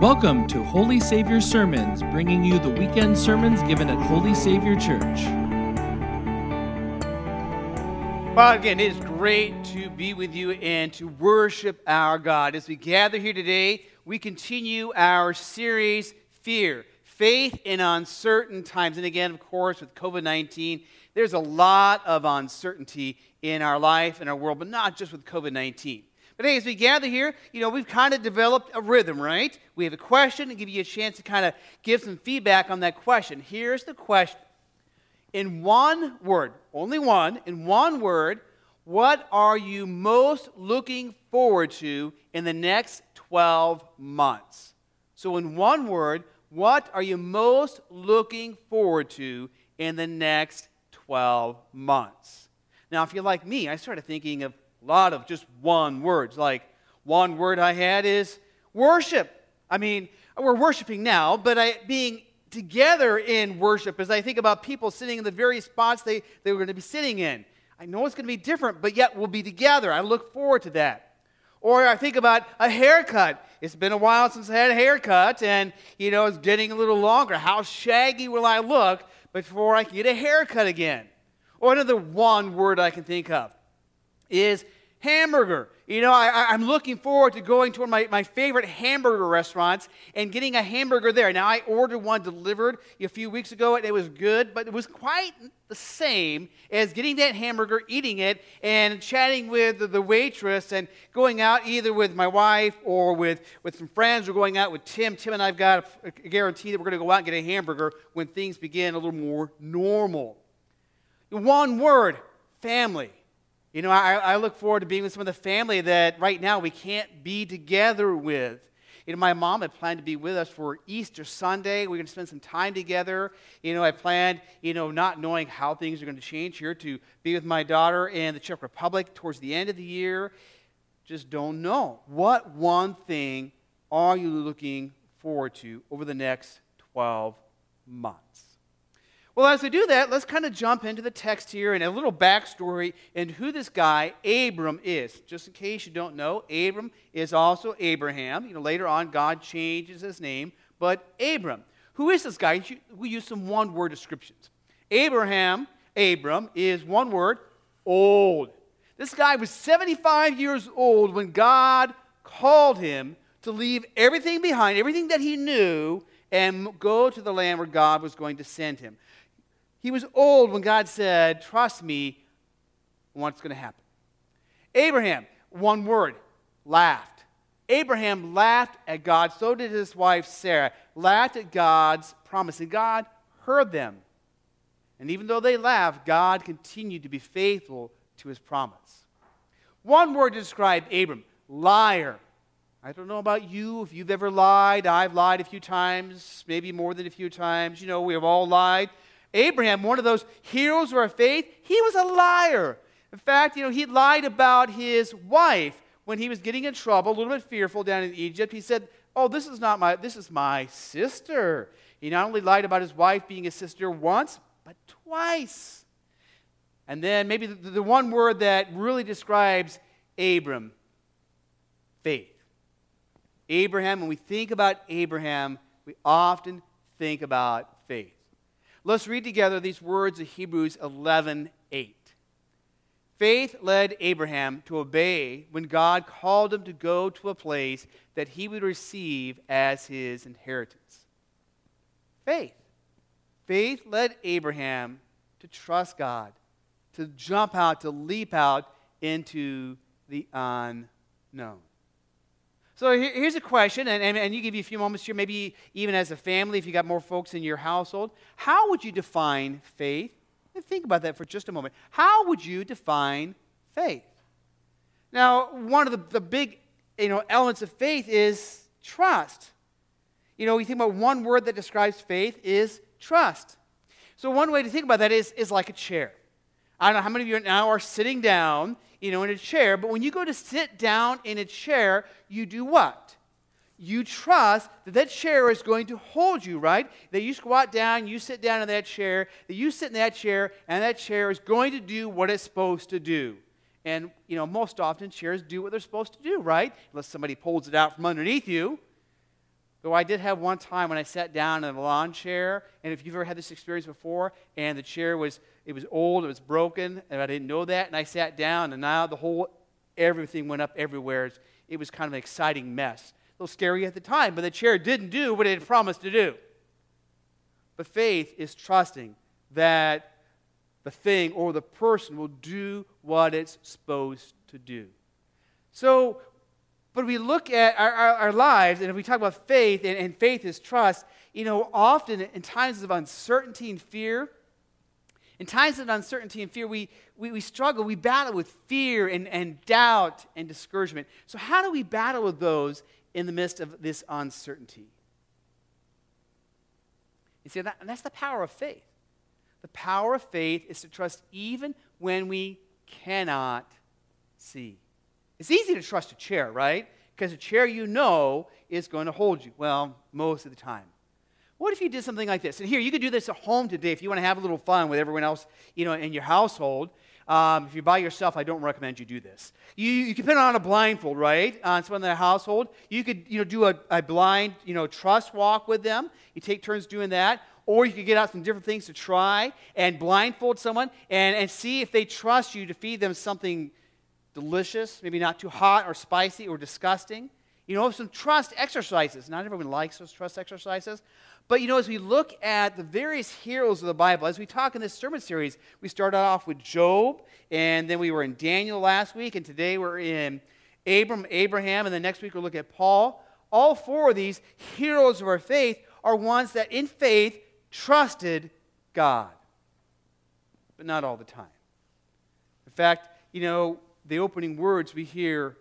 Welcome to Holy Savior Sermons, bringing you the weekend sermons given at Holy Savior Church. Well, again, it is great to be with you and to worship our God. As we gather here today, we continue our series, Fear, Faith in Uncertain Times. And again, of course, with COVID 19, there's a lot of uncertainty in our life and our world, but not just with COVID 19. But as we gather here, you know, we've kind of developed a rhythm, right? We have a question and give you a chance to kind of give some feedback on that question. Here's the question. In one word, only one, in one word, what are you most looking forward to in the next 12 months? So, in one word, what are you most looking forward to in the next 12 months? Now, if you're like me, I started thinking of a lot of just one words. Like one word I had is worship. I mean, we're worshiping now, but I, being together in worship as I think about people sitting in the various spots they, they were going to be sitting in. I know it's going to be different, but yet we'll be together. I look forward to that. Or I think about a haircut. It's been a while since I had a haircut, and you know it's getting a little longer. How shaggy will I look before I can get a haircut again? Or another one word I can think of is hamburger. You know, I, am looking forward to going to one of my, my favorite hamburger restaurants and getting a hamburger there. Now, I ordered one delivered a few weeks ago, and it was good, but it was quite the same as getting that hamburger, eating it, and chatting with the, the waitress and going out either with my wife or with, with some friends or going out with Tim. Tim and I've got a, a guarantee that we're going to go out and get a hamburger when things begin a little more normal. One word family. You know, I, I, look forward to being with some of the family that right now we can't be together with. You know, my mom had planned to be with us for Easter Sunday. We're going to spend some time together. You know, I planned, you know, not knowing how things are going to change here, to be with my daughter in the Czech Republic towards the end of the year. Just don't know. What one thing are you looking forward to over the next 12 months? Well, as we do that, let's kind of jump into the text here and a little backstory and who this guy, Abram, is. Just in case you don't know, Abram is also Abraham. You know, later on, God changes his name, but Abram. Who is this guy? We use some one word descriptions. Abraham, Abram, is one word, old. This guy was 75 years old when God called him to leave everything behind, everything that he knew, and go to the land where God was going to send him. He was old when God said, Trust me, what's going to happen. Abraham, one word, laughed. Abraham laughed at God, so did his wife Sarah, laughed at God's promise, and God heard them. And even though they laughed, God continued to be faithful to his promise. One word to describe Abram liar. I don't know about you, if you've ever lied. I've lied a few times, maybe more than a few times. You know, we have all lied. Abraham, one of those heroes of our faith, he was a liar. In fact, you know, he lied about his wife when he was getting in trouble, a little bit fearful down in Egypt. He said, "Oh, this is not my this is my sister." He not only lied about his wife being his sister once, but twice. And then maybe the, the one word that really describes Abram, faith. Abraham, when we think about Abraham, we often think about faith. Let's read together these words of Hebrews 11 8. Faith led Abraham to obey when God called him to go to a place that he would receive as his inheritance. Faith. Faith led Abraham to trust God, to jump out, to leap out into the unknown. So here's a question, and, and, and, you give you a few moments here, maybe even as a family, if you got more folks in your household. How would you define faith? And think about that for just a moment. How would you define faith? Now, one of the, the big you know, elements of faith is trust. You know, you think about one word that describes faith is trust. So one way to think about that is, is like a chair. I don't know how many of you now are sitting down you know, in a chair. But when you go to sit down in a chair, you do what? You trust that that chair is going to hold you, right? That you squat down, you sit down in that chair, that you sit in that chair, and that chair is going to do what it's supposed to do. And, you know, most often chairs do what they're supposed to do, right? Unless somebody pulls it out from underneath you. Though I did have one time when I sat down in a lawn chair, and if you've ever had this experience before, and the chair was it was old, it was broken, and I didn't know that, and I sat down, and now the whole everything went up everywhere. It was kind of an exciting mess. A little scary at the time, but the chair didn't do what it had promised to do. But faith is trusting that the thing or the person will do what it's supposed to do. So but we look at our, our, our, lives, and if we talk about faith, and, and faith is trust, you know, often in times of uncertainty and fear, in times of uncertainty and fear, we, we, we struggle, we battle with fear and, and doubt and discouragement. So, how do we battle with those in the midst of this uncertainty? You see, that, that's the power of faith. The power of faith is to trust even when we cannot see. It's easy to trust a chair, right? Because a chair you know is going to hold you. Well, most of the time. What if you did something like this? And here, you could do this at home today if you want to have a little fun with everyone else, you know, in your household. Um, if you're by yourself, I don't recommend you do this. You, you can put on a blindfold, right, on someone in the household. You could, you know, do a, a blind, you know, trust walk with them. You take turns doing that. Or you could get out some different things to try and blindfold someone and, and see if they trust you to feed them something delicious, maybe not too hot or spicy or disgusting. You know, some trust exercises. Not everyone likes those trust exercises. But you know, as we look at the various heroes of the Bible, as we talk in this sermon series, we started off with Job, and then we were in Daniel last week, and today we're in Abram, Abraham, and then next week we'll look at Paul. All four of these heroes of our faith are ones that in faith trusted God. But not all the time. In fact, you know, the opening words we hear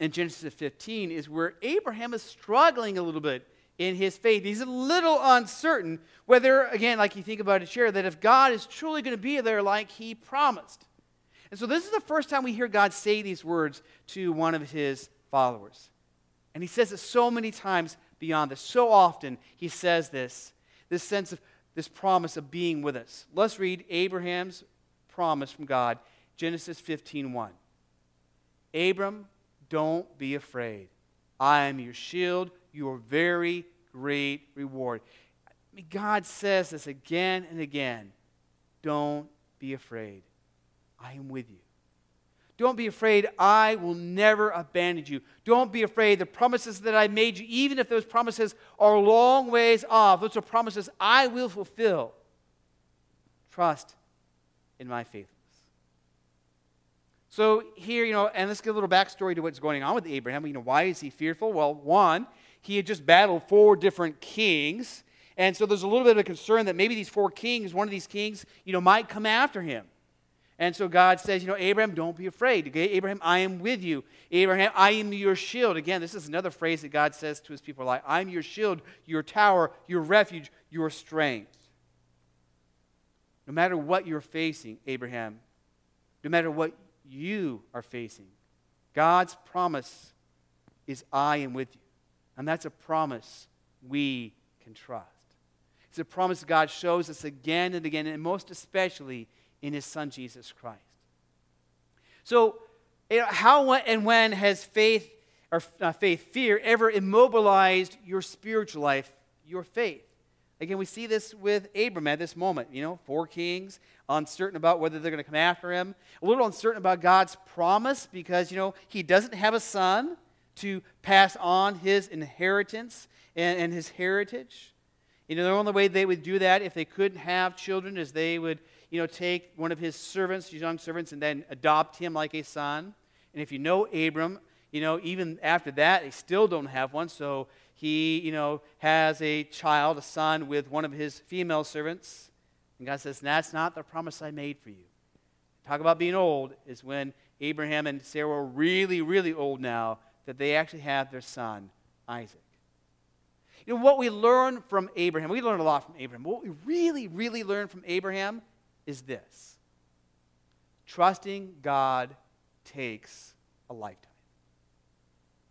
in Genesis 15 is where Abraham is struggling a little bit in his faith. He's a little uncertain whether, again, like you think about it here, that if God is truly going to be there like he promised. And so this is the first time we hear God say these words to one of his followers. And he says it so many times beyond this. So often he says this, this sense of this promise of being with us. Let's read Abraham's promise from God, Genesis 15 1. Abram, don't be afraid. I am your shield, your very great reward. I mean, God says this again and again. Don't be afraid. I am with you. Don't be afraid. I will never abandon you. Don't be afraid. The promises that I made you, even if those promises are long ways off, those are promises I will fulfill. Trust in my faithfulness. So here, you know, and let's get a little backstory to what's going on with Abraham. You know, why is he fearful? Well, one, he had just battled four different kings. And so there's a little bit of a concern that maybe these four kings, one of these kings, you know, might come after him. And so God says, you know, Abraham, don't be afraid. Abraham, I am with you. Abraham, I am your shield. Again, this is another phrase that God says to his people like, I'm your shield, your tower, your refuge, your strength. No matter what you're facing, Abraham, no matter what you are facing. God's promise is I am with you. And that's a promise we can trust. It's a promise God shows us again and again, and most especially in His Son, Jesus Christ. So, how and when has faith, or uh, faith, fear, ever immobilized your spiritual life, your faith? Again, we see this with Abram at this moment. You know, four kings, uncertain about whether they're going to come after him, a little uncertain about God's promise because, you know, he doesn't have a son to pass on his inheritance and, and his heritage. You know, the only way they would do that if they couldn't have children is they would, you know, take one of his servants, his young servants, and then adopt him like a son. And if you know Abram, you know, even after that, they still don't have one. So he, you know, has a child, a son, with one of his female servants. And God says, That's not the promise I made for you. Talk about being old is when Abraham and Sarah were really, really old now, that they actually have their son, Isaac. You know, what we learn from Abraham, we learn a lot from Abraham. What we really, really learn from Abraham is this trusting God takes a lifetime.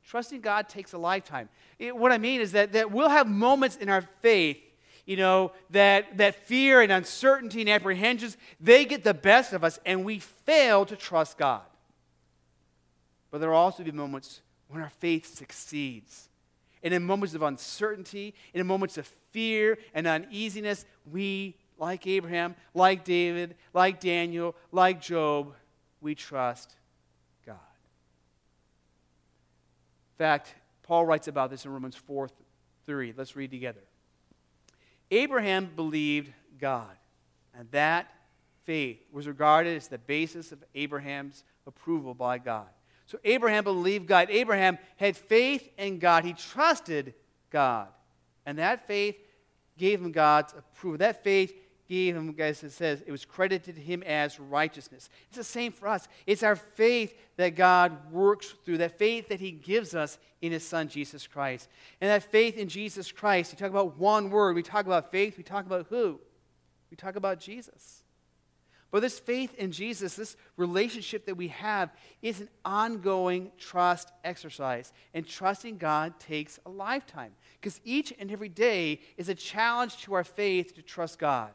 Trusting God takes a lifetime. It, what I mean is that, that we'll have moments in our faith, you know, that, that fear and uncertainty and apprehensions, they get the best of us and we fail to trust God. But there will also be moments when our faith succeeds. And in moments of uncertainty, in moments of fear and uneasiness, we, like Abraham, like David, like Daniel, like Job, we trust God. In fact, Paul writes about this in Romans 4 3. Let's read together. Abraham believed God, and that faith was regarded as the basis of Abraham's approval by God. So Abraham believed God. Abraham had faith in God. He trusted God. And that faith gave him God's approval. That faith gave him, as it says, it was credited to him as righteousness. It's the same for us. It's our faith that God works through, that faith that he gives us in his son, Jesus Christ. And that faith in Jesus Christ, we talk about one word. We talk about faith. We talk about who? We talk about Jesus. But this faith in Jesus, this relationship that we have, is an ongoing trust exercise. And trusting God takes a lifetime because each and every day is a challenge to our faith to trust God.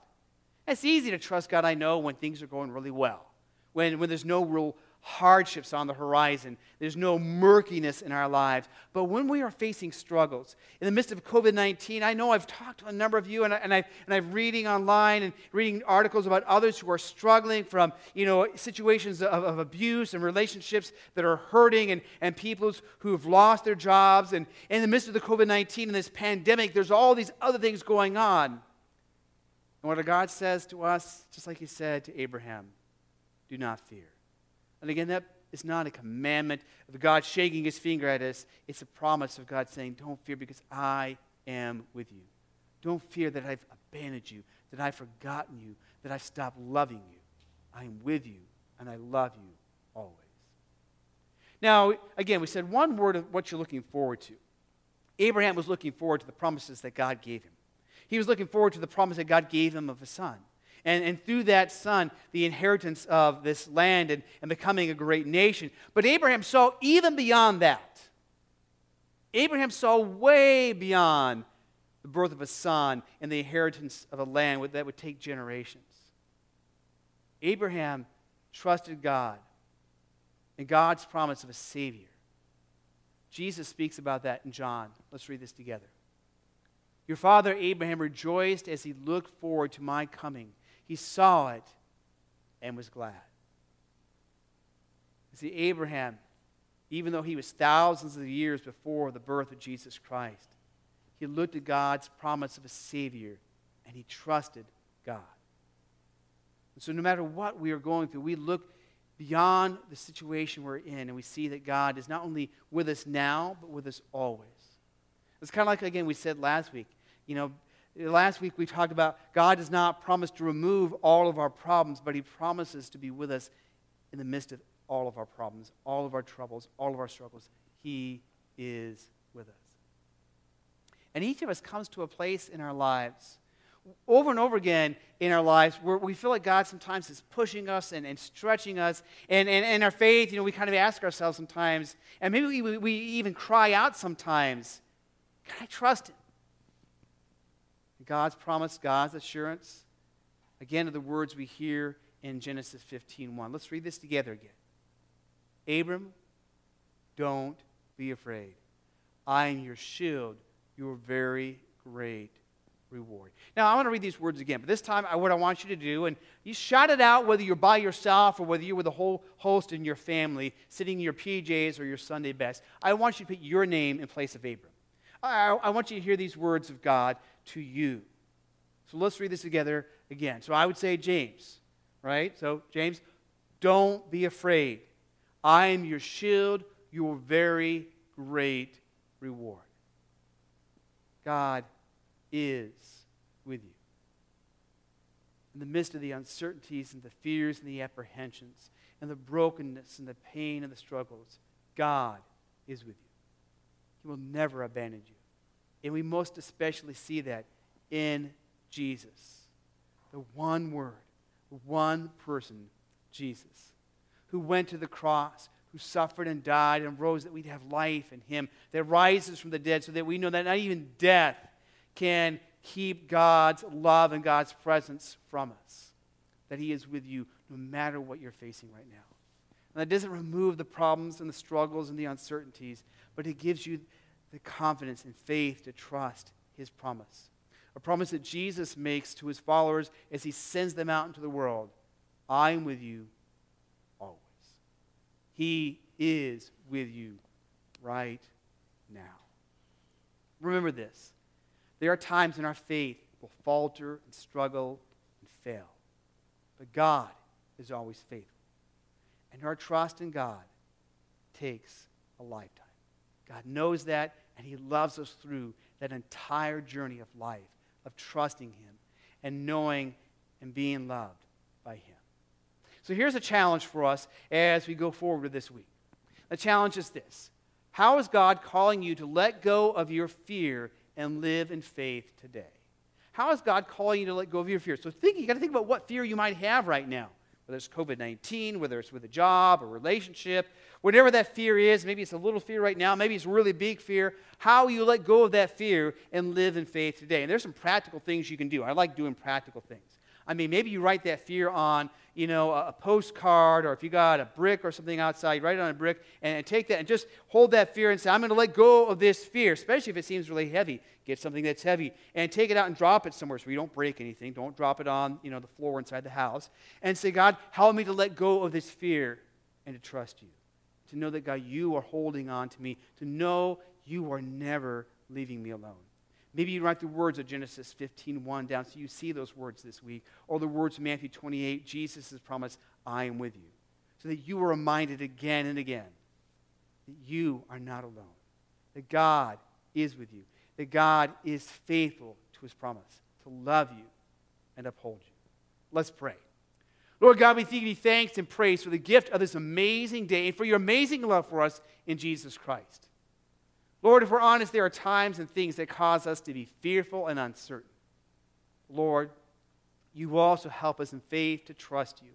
It's easy to trust God, I know, when things are going really well, when, when there's no real hardships on the horizon. There's no murkiness in our lives. But when we are facing struggles, in the midst of COVID 19, I know I've talked to a number of you, and, I, and, I, and I'm reading online and reading articles about others who are struggling from you know, situations of, of abuse and relationships that are hurting, and, and people who have lost their jobs. And in the midst of the COVID 19 and this pandemic, there's all these other things going on. And what God says to us, just like He said to Abraham, do not fear. And again, that is not a commandment of God shaking his finger at us. It's a promise of God saying, Don't fear because I am with you. Don't fear that I've abandoned you, that I've forgotten you, that I've stopped loving you. I am with you, and I love you always. Now, again, we said one word of what you're looking forward to. Abraham was looking forward to the promises that God gave him. He was looking forward to the promise that God gave him of a son. And, and through that son, the inheritance of this land and, and becoming a great nation. But Abraham saw even beyond that. Abraham saw way beyond the birth of a son and the inheritance of a land that would take generations. Abraham trusted God and God's promise of a Savior. Jesus speaks about that in John. Let's read this together. Your father Abraham rejoiced as he looked forward to my coming he saw it and was glad. see, Abraham, even though he was thousands of years before the birth of Jesus Christ, he looked at God's promise of a Savior and he trusted God. And so, no matter what we are going through, we look beyond the situation we're in and we see that God is not only with us now, but with us always. It's kind of like, again, we said last week, you know, Last week we talked about God does not promise to remove all of our problems, but He promises to be with us in the midst of all of our problems, all of our troubles, all of our struggles. He is with us. And each of us comes to a place in our lives, over and over again in our lives, where we feel like God sometimes is pushing us and, and stretching us. And, and our faith, you know, we kind of ask ourselves sometimes, and maybe we, we even cry out sometimes, Can I trust Him? God's promise, God's assurance. Again, are the words we hear in Genesis 15:1. Let's read this together again. Abram, don't be afraid. I am your shield, your very great reward. Now, I want to read these words again, but this time, what I want you to do, and you shout it out whether you're by yourself or whether you're with a whole host in your family, sitting in your PJs or your Sunday best. I want you to put your name in place of Abram. I, I want you to hear these words of God to you. So let's read this together again. So I would say, James, right? So, James, don't be afraid. I am your shield, your very great reward. God is with you. In the midst of the uncertainties and the fears and the apprehensions and the brokenness and the pain and the struggles, God is with you. He will never abandon you. And we most especially see that in Jesus. The one word, the one person, Jesus, who went to the cross, who suffered and died and rose that we'd have life in him, that rises from the dead, so that we know that not even death can keep God's love and God's presence from us. That he is with you no matter what you're facing right now. And that doesn't remove the problems and the struggles and the uncertainties, but it gives you the confidence and faith to trust his promise. A promise that Jesus makes to his followers as he sends them out into the world I am with you always. He is with you right now. Remember this. There are times in our faith will falter and struggle and fail. But God is always faithful. And our trust in God takes a lifetime. God knows that, and He loves us through that entire journey of life, of trusting Him and knowing and being loved by Him. So here's a challenge for us as we go forward this week. The challenge is this How is God calling you to let go of your fear and live in faith today? How is God calling you to let go of your fear? So think, you got to think about what fear you might have right now whether it's COVID 19, whether it's with a job, a relationship, whatever that fear is. Maybe it's a little fear right now, maybe it's a really big fear. How you let go of that fear and live in faith today. And there's some practical things you can do. I like doing practical things. I mean, maybe you write that fear on, you know, a, postcard, or if you got a brick or something outside, write it on a brick and, and take that and just hold that fear and say, I'm going to let go of this fear, especially if it seems really heavy. Get something that's heavy and take it out and drop it somewhere so you don't break anything. Don't drop it on, you know, the floor inside the house. And say, God, help me to let go of this fear and to trust you. To know that, God, you are holding on to me. To know you are never leaving me alone. Maybe you write the words of Genesis 15:1 down so you see those words this week, or the words of Matthew 28, Jesus' promise, I am with you. So that you are reminded again and again that you are not alone, that God is with you, that God is faithful to his promise to love you and uphold you. Let's pray. Lord God, we give you thanks and praise for the gift of this amazing day and for your amazing love for us in Jesus Christ. Lord, if we're honest, there are times and things that cause us to be fearful and uncertain. Lord, you also help us in faith to trust you.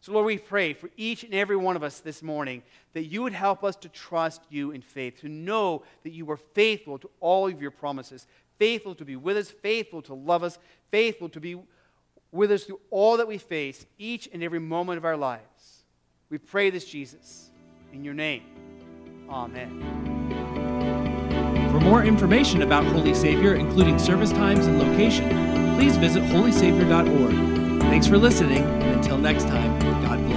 So, Lord, we pray for each and every one of us this morning that you would help us to trust you in faith, to know that you are faithful to all of your promises, faithful to be with us, faithful to love us, faithful to be with us through all that we face, each and every moment of our lives. We pray this, Jesus, in your name. Amen. For more information about Holy Savior, including service times and location, please visit holysavior.org. Thanks for listening, and until next time, God bless.